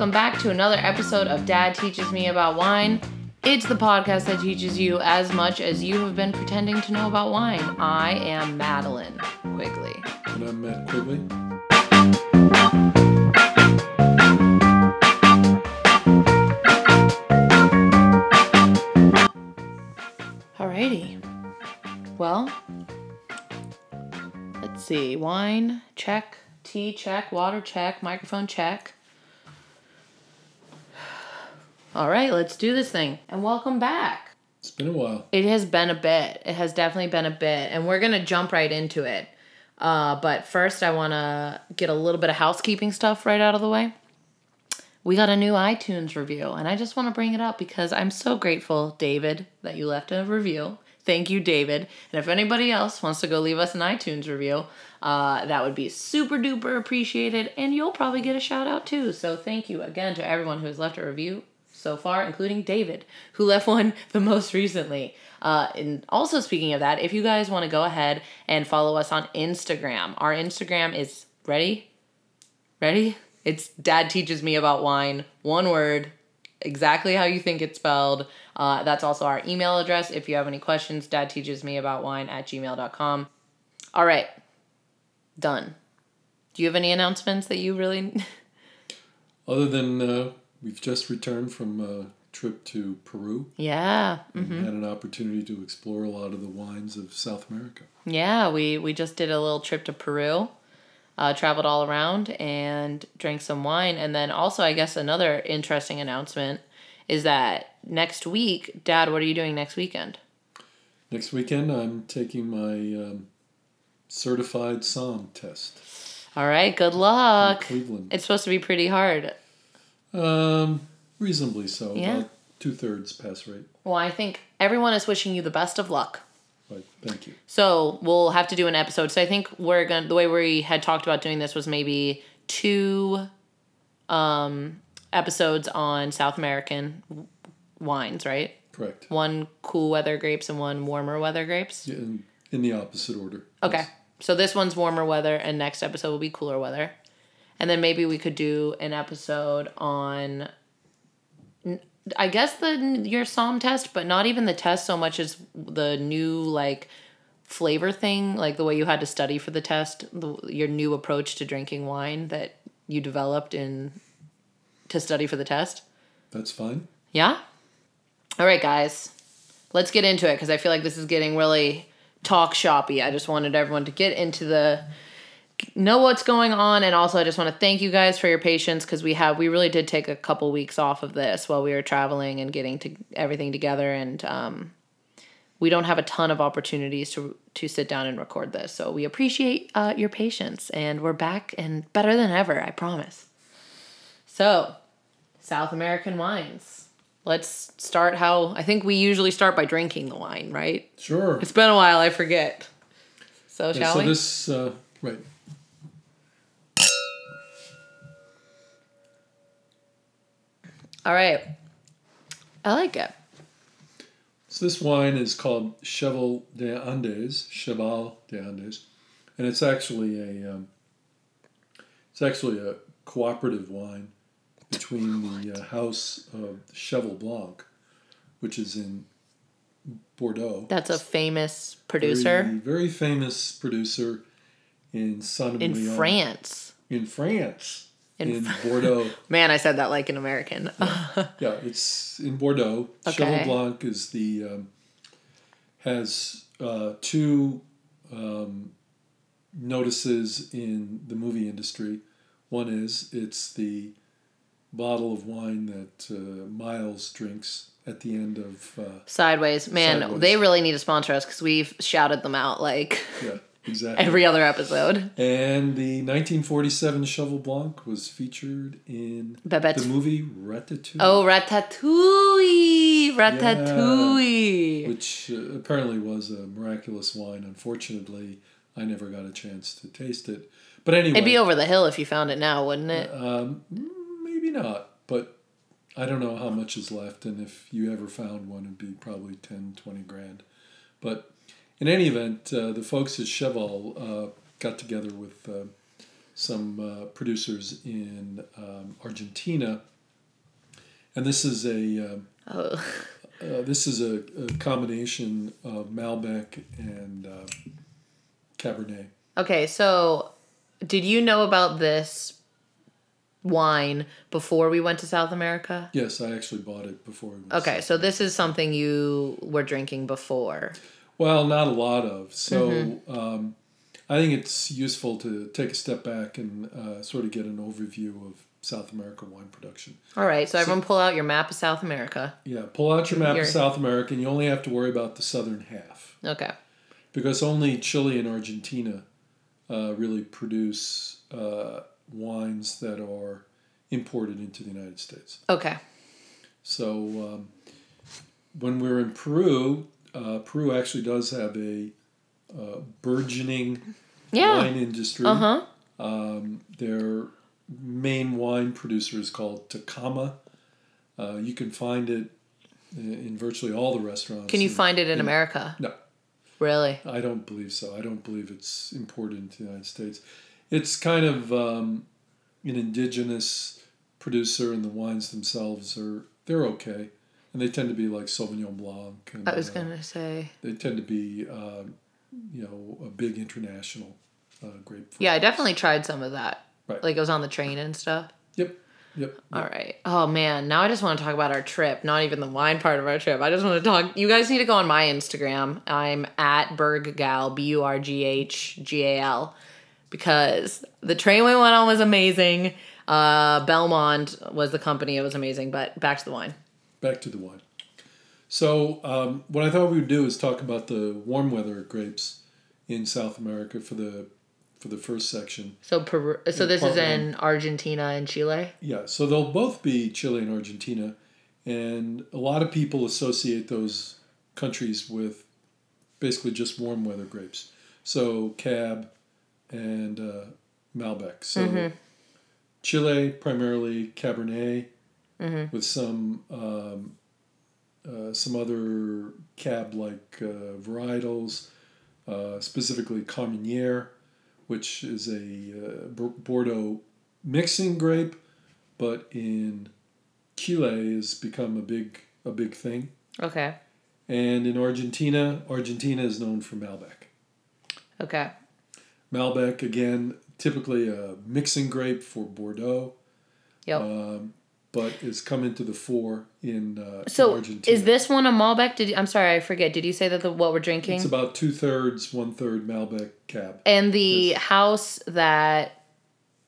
welcome back to another episode of Dad Teaches Me About Wine. It's the podcast that teaches you as much as you have been pretending to know about wine. I am Madeline Quigley. And I'm Matt Quigley. Alrighty. Well, let's see. Wine, check. Tea, check. Water, check. Microphone, check. All right, let's do this thing. And welcome back. It's been a while. It has been a bit. It has definitely been a bit. And we're going to jump right into it. Uh, but first, I want to get a little bit of housekeeping stuff right out of the way. We got a new iTunes review, and I just want to bring it up because I'm so grateful, David, that you left a review. Thank you, David. And if anybody else wants to go leave us an iTunes review, uh, that would be super duper appreciated, and you'll probably get a shout out too. So thank you again to everyone who has left a review so far, including David, who left one the most recently. Uh, and also, speaking of that, if you guys want to go ahead and follow us on Instagram, our Instagram is ready. Ready? It's Dad teaches me about wine. One word, exactly how you think it's spelled. Uh, that's also our email address. If you have any questions, dad teaches me about wine at gmail.com. All right, done. Do you have any announcements that you really. Other than uh, we've just returned from a trip to Peru yeah. and had an opportunity to explore a lot of the wines of South America. Yeah, we, we just did a little trip to Peru, uh, traveled all around, and drank some wine. And then also, I guess, another interesting announcement is that next week, Dad, what are you doing next weekend? Next weekend, I'm taking my um, certified SOM test All right, good luck. Cleveland. It's supposed to be pretty hard. Um, reasonably so. Yeah. About two thirds pass rate. Well, I think everyone is wishing you the best of luck. But thank you. So we'll have to do an episode. So I think we're gonna the way we had talked about doing this was maybe two um, episodes on South American w- wines, right? Correct. One cool weather grapes and one warmer weather grapes. Yeah, In, in the opposite order. Okay. Yes. So this one's warmer weather, and next episode will be cooler weather. And then maybe we could do an episode on, I guess the your SOM test, but not even the test so much as the new like flavor thing, like the way you had to study for the test, the, your new approach to drinking wine that you developed in to study for the test. That's fine. Yeah? All right, guys. Let's get into it because I feel like this is getting really talk shoppy. I just wanted everyone to get into the know what's going on and also I just want to thank you guys for your patience because we have we really did take a couple weeks off of this while we were traveling and getting to everything together and um we don't have a ton of opportunities to to sit down and record this. So we appreciate uh, your patience and we're back and better than ever, I promise. So, South American wines. Let's start how I think we usually start by drinking the wine, right? Sure. It's been a while, I forget. So, Yeah, shall so we? this, uh, right. All right. I like it. So this wine is called Cheval de Andes, Cheval de Andes, and it's actually a um, it's actually a cooperative wine between the uh, house of Cheval Blanc, which is in Bordeaux. That's a famous producer Very, very famous producer in Saint in France. In France. In In, Bordeaux. Man, I said that like an American. Yeah, it's in Bordeaux. Okay. Cheval Blanc is the um, has uh, two um, notices in the movie industry. One is it's the bottle of wine that uh, Miles drinks at the end of uh, Sideways. Man, Sideways. they really need to sponsor us because we've shouted them out like yeah exactly. every other episode. and the 1947 Cheval Blanc was featured in Babette's. the movie Ratatouille. Oh, Ratatouille! Ratatouille! which uh, apparently was a miraculous wine. Unfortunately, I never got a chance to taste it. But anyway, It'd be over the hill if you found it now, wouldn't it? um, mm, maybe not. But I don't know how much is left, and if you ever found one, it'd be probably 10, 20 grand. But in any event, uh, the folks at Cheval uh, got together with uh, some uh, producers in um, Argentina and this is a um, Oh, uh, this is a, a combination of Malbec and uh, Cabernet. okay. So, did you know about this wine before we went to South America? Yes, I actually bought it before. We Okay, so this is something you were drinking before. Well, not a lot of. So Mm-hmm. um, I think it's useful to take a step back and uh, sort of get an overview of South America wine production. All right, so everyone pull out your map of South America. Yeah, pull out your map Your- of South America, and you only have to worry about the southern half Okay. because only Chile and Argentina uh, really produce uh, wines that are imported into the United States. Okay. So um, when we're in Peru, uh, Peru actually does have a uh, burgeoning Yeah. wine industry. Uh huh. Um, their main wine producer is called Tacama. Uh, you can find it in, in virtually all the restaurants. Can you in- find it in in- America? No, Really? I don't believe so. I don't believe it's imported into the United States. It's kind of um, an indigenous producer, and the wines themselves are they're okay, and they tend to be like Sauvignon Blanc. And, I was uh, gonna say. they tend to be, um, you know, a big international uh, grapefruit. Yeah, I definitely tried some of that. Right. Like it was on the train and stuff. Yep. Yep. All right. Oh man, now I just want to talk about our trip, not even the wine part of our trip. I just want to talk. You guys need to go on my Instagram. I'm at Burghgal, B U R G H G A L, because the train we went on was amazing. Uh, Belmond was the company; it was amazing. But back to the wine. Back to the wine. So, um, what I thought we would do is talk about the warm weather grapes in South America for the for the first section. So Peru. So this is in Argentina and Chile. Yeah, so they'll both be Chile and Argentina, and a lot of people associate those countries with basically just warm weather grapes. So Cab and uh, Malbec. So Chile primarily Cabernet with some um, uh, some other Cab like uh, varietals, uh, specifically Carmenere, which is a uh, Bordeaux mixing grape, but in Chile has become a big a big thing. Okay. And in Argentina, Argentina is known for Malbec. Okay. Malbec again, typically a mixing grape for Bordeaux, Yep. um, but it's coming to the fore in, uh, in so Argentina. is this one a Malbec? Did you, I'm sorry, I forget. Did you say that the what we're drinking? It's about two thirds, one third Malbec Cab. And the house that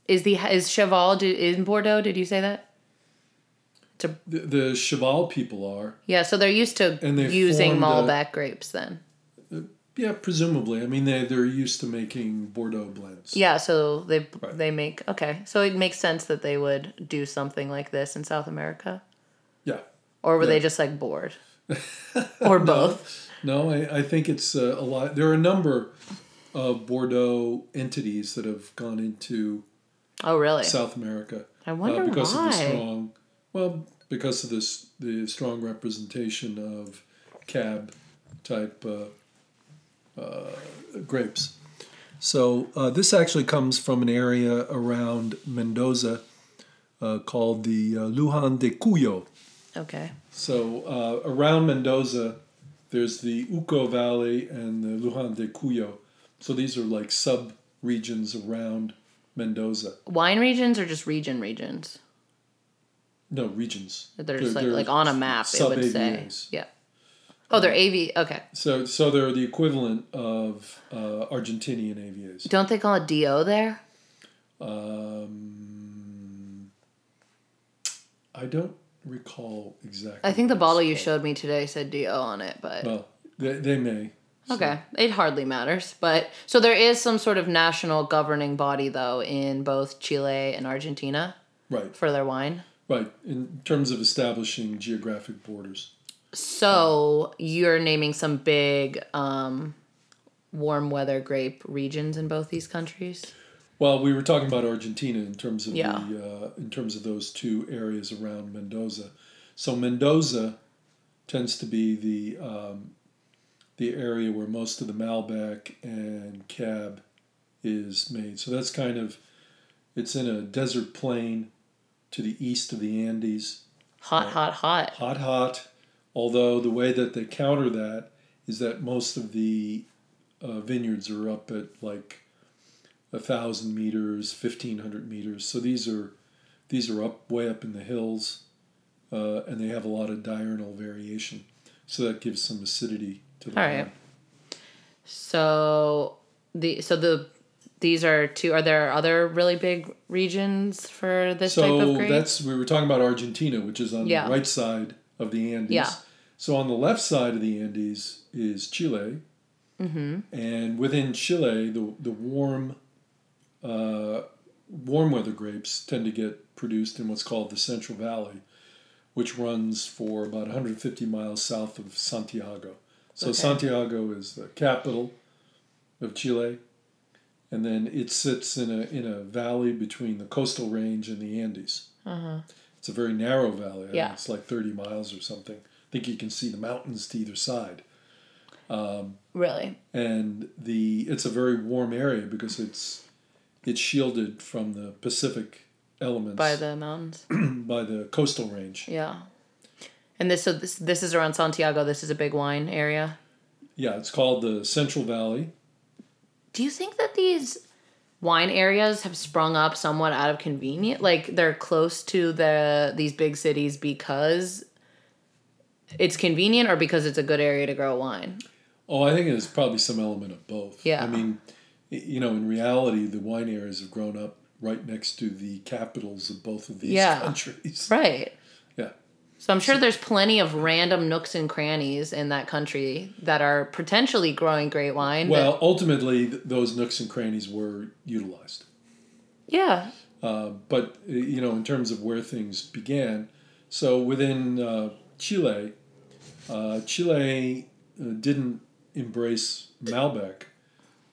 is the is Cheval in Bordeaux. Did you say that? A, The, the Cheval people are, yeah, so they're used to And using formed a- Malbec grapes then. Yeah, presumably. I mean, they they're used to making Bordeaux blends. Yeah, so they Right. they make okay. So it makes sense that they would do something like this in South America, Yeah. or were they just like bored, or both? No, I, I think it's uh, a lot. There are a number of Bordeaux entities that have gone into Oh, really? South America I wonder uh, because why. of the strong, well, because of this the strong representation of cab type uh, grapes. So uh, this actually comes from an area around Mendoza uh, called the uh, Lujan de Cuyo. Okay. So uh, around Mendoza, there's the Uco Valley and the Lujan de Cuyo. So these are like sub regions around Mendoza. Wine regions or just region regions? No regions. They're just like like on a map. It would say. Yeah. Oh, they're AV. Okay. So so they're the equivalent of uh, Argentinian AVAs. Don't they call it DO there? Um, I don't recall exactly. I think the bottle you called. showed me today said DO on it, but Well, they, they may. So- okay, it hardly matters. But so there is some sort of national governing body though in both Chile and Argentina Right, for their wine. right. In terms of establishing geographic borders. So you're naming some big um, warm weather grape regions in both these countries. Well, we were talking about Argentina in terms of Yeah. the uh, in terms of those two areas around Mendoza. So Mendoza tends to be the um, the area where most of the Malbec and Cab is made. So that's kind of it's in a desert plain to the east of the Andes. Hot, hot, hot. hot, hot. Although the way that they counter that is that most of the uh, vineyards are up at like a thousand meters, fifteen hundred meters. So these are these are up way up in the hills, uh, and they have a lot of diurnal variation. So that gives some acidity to the All wine. right. So the so the these are two. Are there other really big regions for this type So of grape? So that's we were talking about Argentina, which is on Yeah. the right side of the Andes. Yeah. So on the left side of the Andes is Chile, mm-hmm. and within Chile, the the warm, uh, warm weather grapes tend to get produced in what's called the Central Valley, which runs for about 150 miles south of Santiago. So Okay. Santiago is the capital of Chile, and then it sits in a in a valley between the coastal range and the Andes. Uh-huh. It's a very narrow valley. I Yeah. it's like 30 miles or something. I think you can see the mountains to either side. Um, Really? and the it's a very warm area because it's it's shielded from the Pacific elements By the mountains. by the coastal range. Yeah. And this so this this is around Santiago. This is a big wine area. Yeah, it's called the Central Valley. Do you think that these wine areas have sprung up somewhat out of convenience? Like they're close to the these big cities because it's convenient or because it's a good area to grow wine? Oh, I think there's probably some element of both. Yeah. I mean, you know, in reality, the wine areas have grown up right next to the capitals of both of these Yeah. countries. Right. So I'm sure there's plenty of random nooks and crannies in that country that are potentially growing great wine. Well, ultimately, th- those nooks and crannies were utilized. yeah. Uh, but uh, you know, in terms of where things began, so within uh, Chile, uh, Chile uh, didn't embrace Malbec,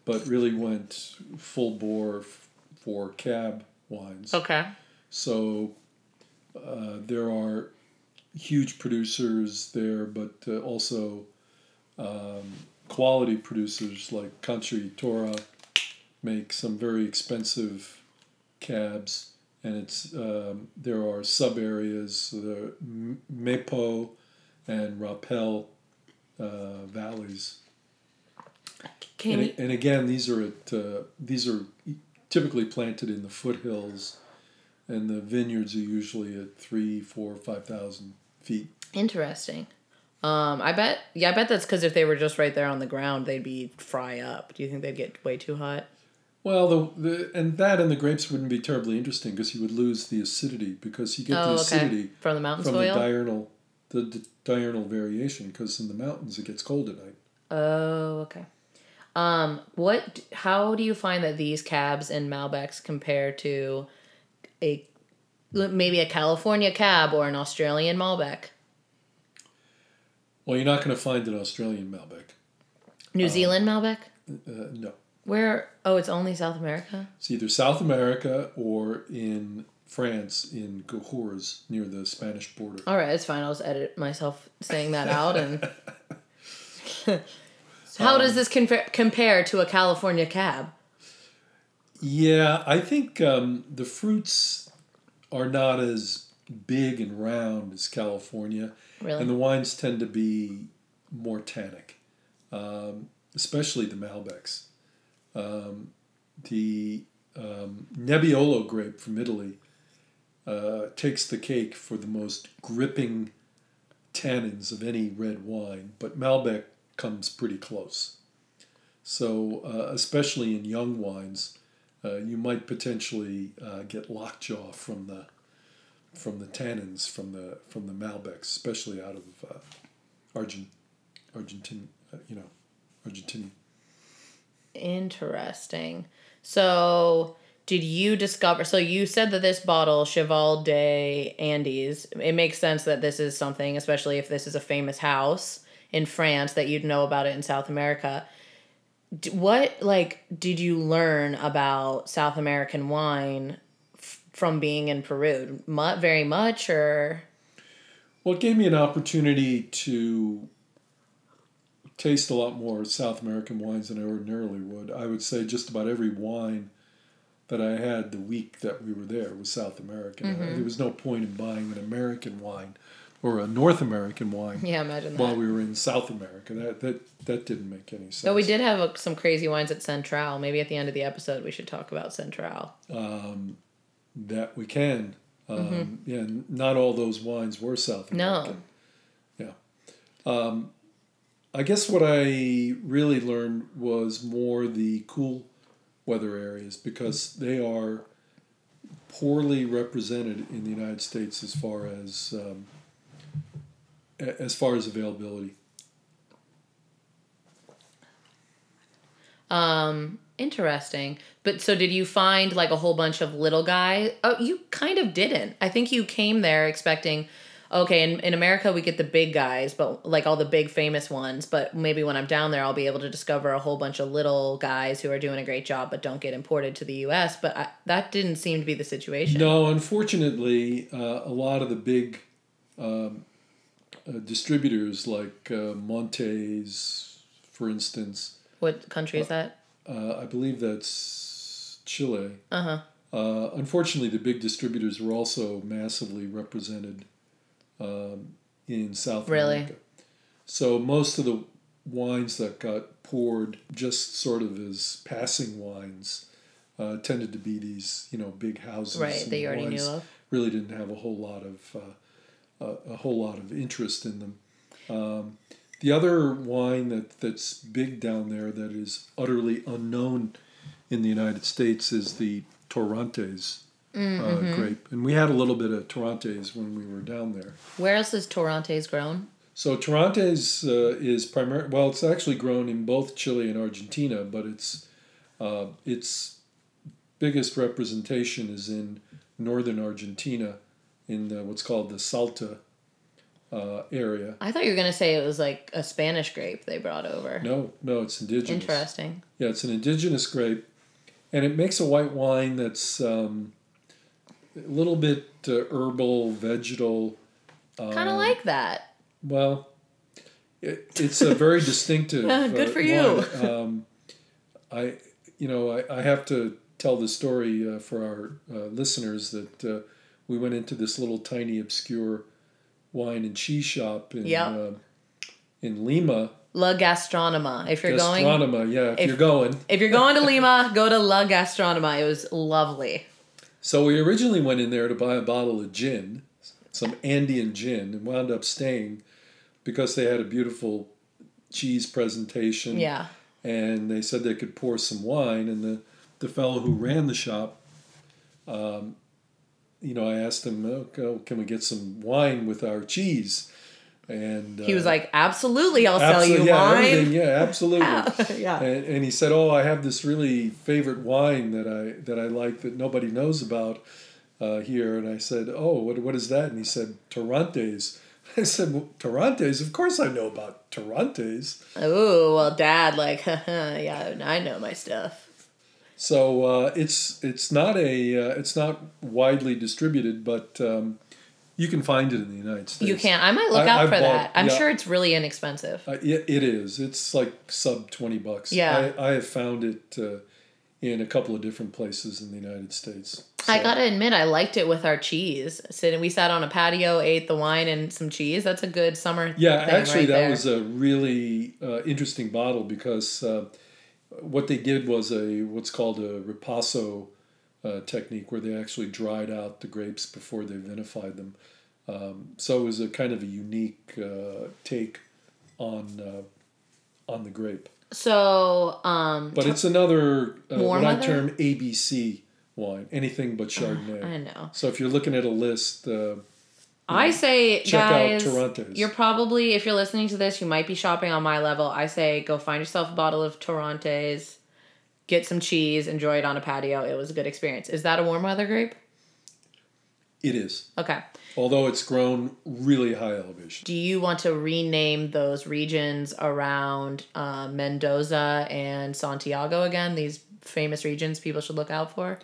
but really went full bore f- for cab wines. Okay. So uh, there are huge producers there, but uh, also um, quality producers like Concha y Toro make some very expensive cabs, and it's um, there are sub areas, the M- Maipo and Rapel uh, valleys. Can And, and again, these are at uh, these are typically planted in the foothills, and the vineyards are usually at three, four, five thousand feet. interesting. Um, I bet. Yeah, I bet that's because if they were just right there on the ground, they'd be fry up. Do you think they'd get way too hot? Well, the, the and that and the grapes wouldn't be terribly interesting because you would lose the acidity because you get oh, the okay. acidity From the mountain from soil. the diurnal the, diurnal variation because in the mountains it gets cold at night. Oh, okay. Um, what? How do you find that these cabs and Malbecs compare to a maybe a California cab or an Australian Malbec? Well, you're not going to find an Australian Malbec. New Zealand Malbec? Uh, no, Where? Oh, it's only South America. it's either South America or in France in Cahors near the Spanish border. All right, it's fine. I'll just edit myself saying that out. And So how does this compare to a California cab? Yeah, I think um, the fruits are not as big and round as California, Really? and the wines tend to be more tannic, um, especially the Malbecs. Um, the um, Nebbiolo grape from Italy uh, takes the cake for the most gripping tannins of any red wine, but Malbec comes pretty close. So, uh, especially in young wines, uh, you might potentially uh, get lockjaw from the from the tannins from the from the Malbecs, especially out of uh, Argent, Argentine, uh, you know, Argentinian. Interesting. So, did you discover? So, you said that this bottle, Cheval de Andes, it makes sense that this is something, especially if this is a famous house in France, that you'd know about it in South America. What, like, did you learn about South American wine f- from being in Peru? Mu- very much, or? Well, it gave me an opportunity to taste a lot more South American wines than I ordinarily would. I would say just about every wine that I had the week that we were there was South American. Mm-hmm. There was no point in buying an American wine or a North American wine Yeah, imagine that. while we were in South America. That that that didn't make any sense. But we did have uh, some crazy wines at Central. Maybe at the end of the episode, we should talk about Central. that we can. Um, Mm-hmm. Yeah, not all those wines were South American. No. Yeah. Um, I guess what I really learned was more the cool weather areas because they are poorly represented in the United States as far as um, a- as far as availability. Um, interesting. But so did you find like a whole bunch of little guys? Oh, you kind of didn't. I think you came there expecting, okay, in, in America we get the big guys, but like all the big famous ones. But maybe when I'm down there, I'll be able to discover a whole bunch of little guys who are doing a great job, but don't get imported to the U.S. But I, that didn't seem to be the situation. No, unfortunately, uh, a lot of the big um, uh, distributors like uh, Montes, for instance, What country is that? uh, I believe that's Chile. Uh huh. Uh, unfortunately, the big distributors were also massively represented um, in South Really? America. So most of the wines that got poured just sort of as passing wines uh, tended to be these, you know, big houses. Right, that you already knew of. Really didn't have a whole lot of uh, a, a whole lot of interest in them. Um, the other wine that, that's big down there that is utterly unknown in the United States is the Torrontes uh, grape. And we had a little bit of Torrontes when we were down there. Where else is Torrontes grown? So Torrontes uh, is primary. Well, it's actually grown in both Chile and Argentina, but its uh, its biggest representation is in northern Argentina, in uh, what's called the Salta uh, area. I thought you were gonna say it was like a Spanish grape they brought over. No, no, it's indigenous. Interesting. Yeah, it's an indigenous grape, and it makes a white wine that's um, a little bit uh, herbal, vegetal. Kind Um, of like that. Well, it, it's a very distinctive. Good uh, for you. Um, I, you know, I, I have to tell the story uh, for our uh, listeners that uh, we went into this little tiny obscure wine and cheese shop in Yeah. uh, in Lima. La Gastronoma. If you're going, Gastronoma, yeah. If, if- you're going, if you're going to Lima, go to La Gastronoma. It was lovely. So we originally went in there to buy a bottle of gin, some Andean gin, and wound up staying because they had a beautiful cheese presentation. Yeah. And they said they could pour some wine, and the, the fellow who ran the shop, um, you know, I asked him, oh, can we get some wine with our cheese? And He was uh, like, "Absolutely, I'll sell you yeah, everything, wine." yeah, absolutely. yeah. And, and he said, "Oh, I have this really favorite wine that I that I like that nobody knows about uh, here." And I said, "Oh, what what is that?" And he said, "Torrontes." I said, well, "Torrontes? Of course I know about Torrontes." Oh well, Dad, like, yeah, I know my stuff. So uh, it's it's not a uh, it's not widely distributed, but um, you can find it in the United States. You can. I might look I- out I for bought- that. I'm yeah. sure it's really inexpensive. Uh, it, it is. It's like sub twenty bucks. Yeah. I, I have found it uh, in a couple of different places in the United States. I gotta admit, I liked it with our cheese. Sitting, we sat on a patio, ate the wine and some cheese. That's a good summer. Yeah, actually, right that there. was a really uh, interesting bottle because uh, what they did was a what's called a ripasso uh, technique, where they actually dried out the grapes before they vinified them. Um, so it was a kind of a unique uh, take on uh, on the grape. So, um, But it's another uh, what I term ABC wine, anything but Chardonnay. I know. So if you're looking at a list, uh, I say, check out guys, you're probably if you're listening to this, you might be shopping on my level. I say, go find yourself a bottle of Torrontes, get some cheese, enjoy it on a patio. It was a good experience. Is that a warm weather grape? it is. Okay. Although it's grown really high elevation. Do you want to rename those regions around uh, Mendoza and Santiago again? These famous regions people should look out for.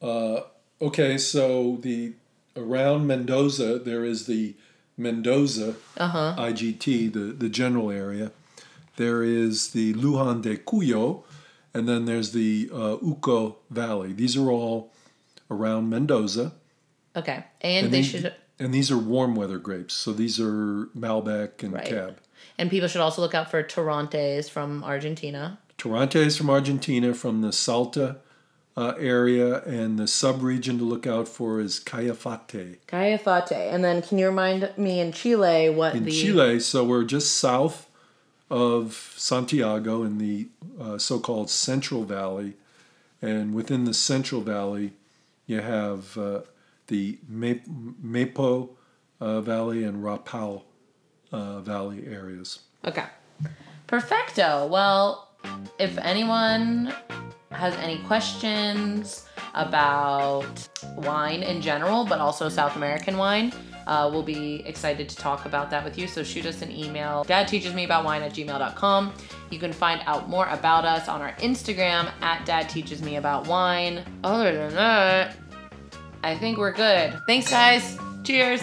Uh, okay, so the around Mendoza there is the Mendoza Uh huh. IGT, the the general area. There is the Lujan de Cuyo, and then there's the uh, Uco Valley. These are all around Mendoza. Okay. And, And they these- should And these are warm weather grapes. So these are Malbec and Right. Cab. and people should also look out for Torrontes from Argentina. Torrontes from Argentina, from the Salta uh, area, and the sub-region to look out for is Cayafate Cayafate. And then can you remind me in Chile what in the Chile. So we're just south of Santiago in the uh, so-called Central Valley, and within the Central Valley, you have uh, the Maipo uh, Valley and Rapel uh, Valley areas. Okay. Perfecto. Well, if anyone has any questions about wine in general, but also South American wine, uh, we'll be excited to talk about that with you. So shoot us an email. Dad teaches me about wine at gmail.com. You can find out more about us on our Instagram at Dad teaches me about wine. Other than that, I think we're good. Thanks, guys. Cheers.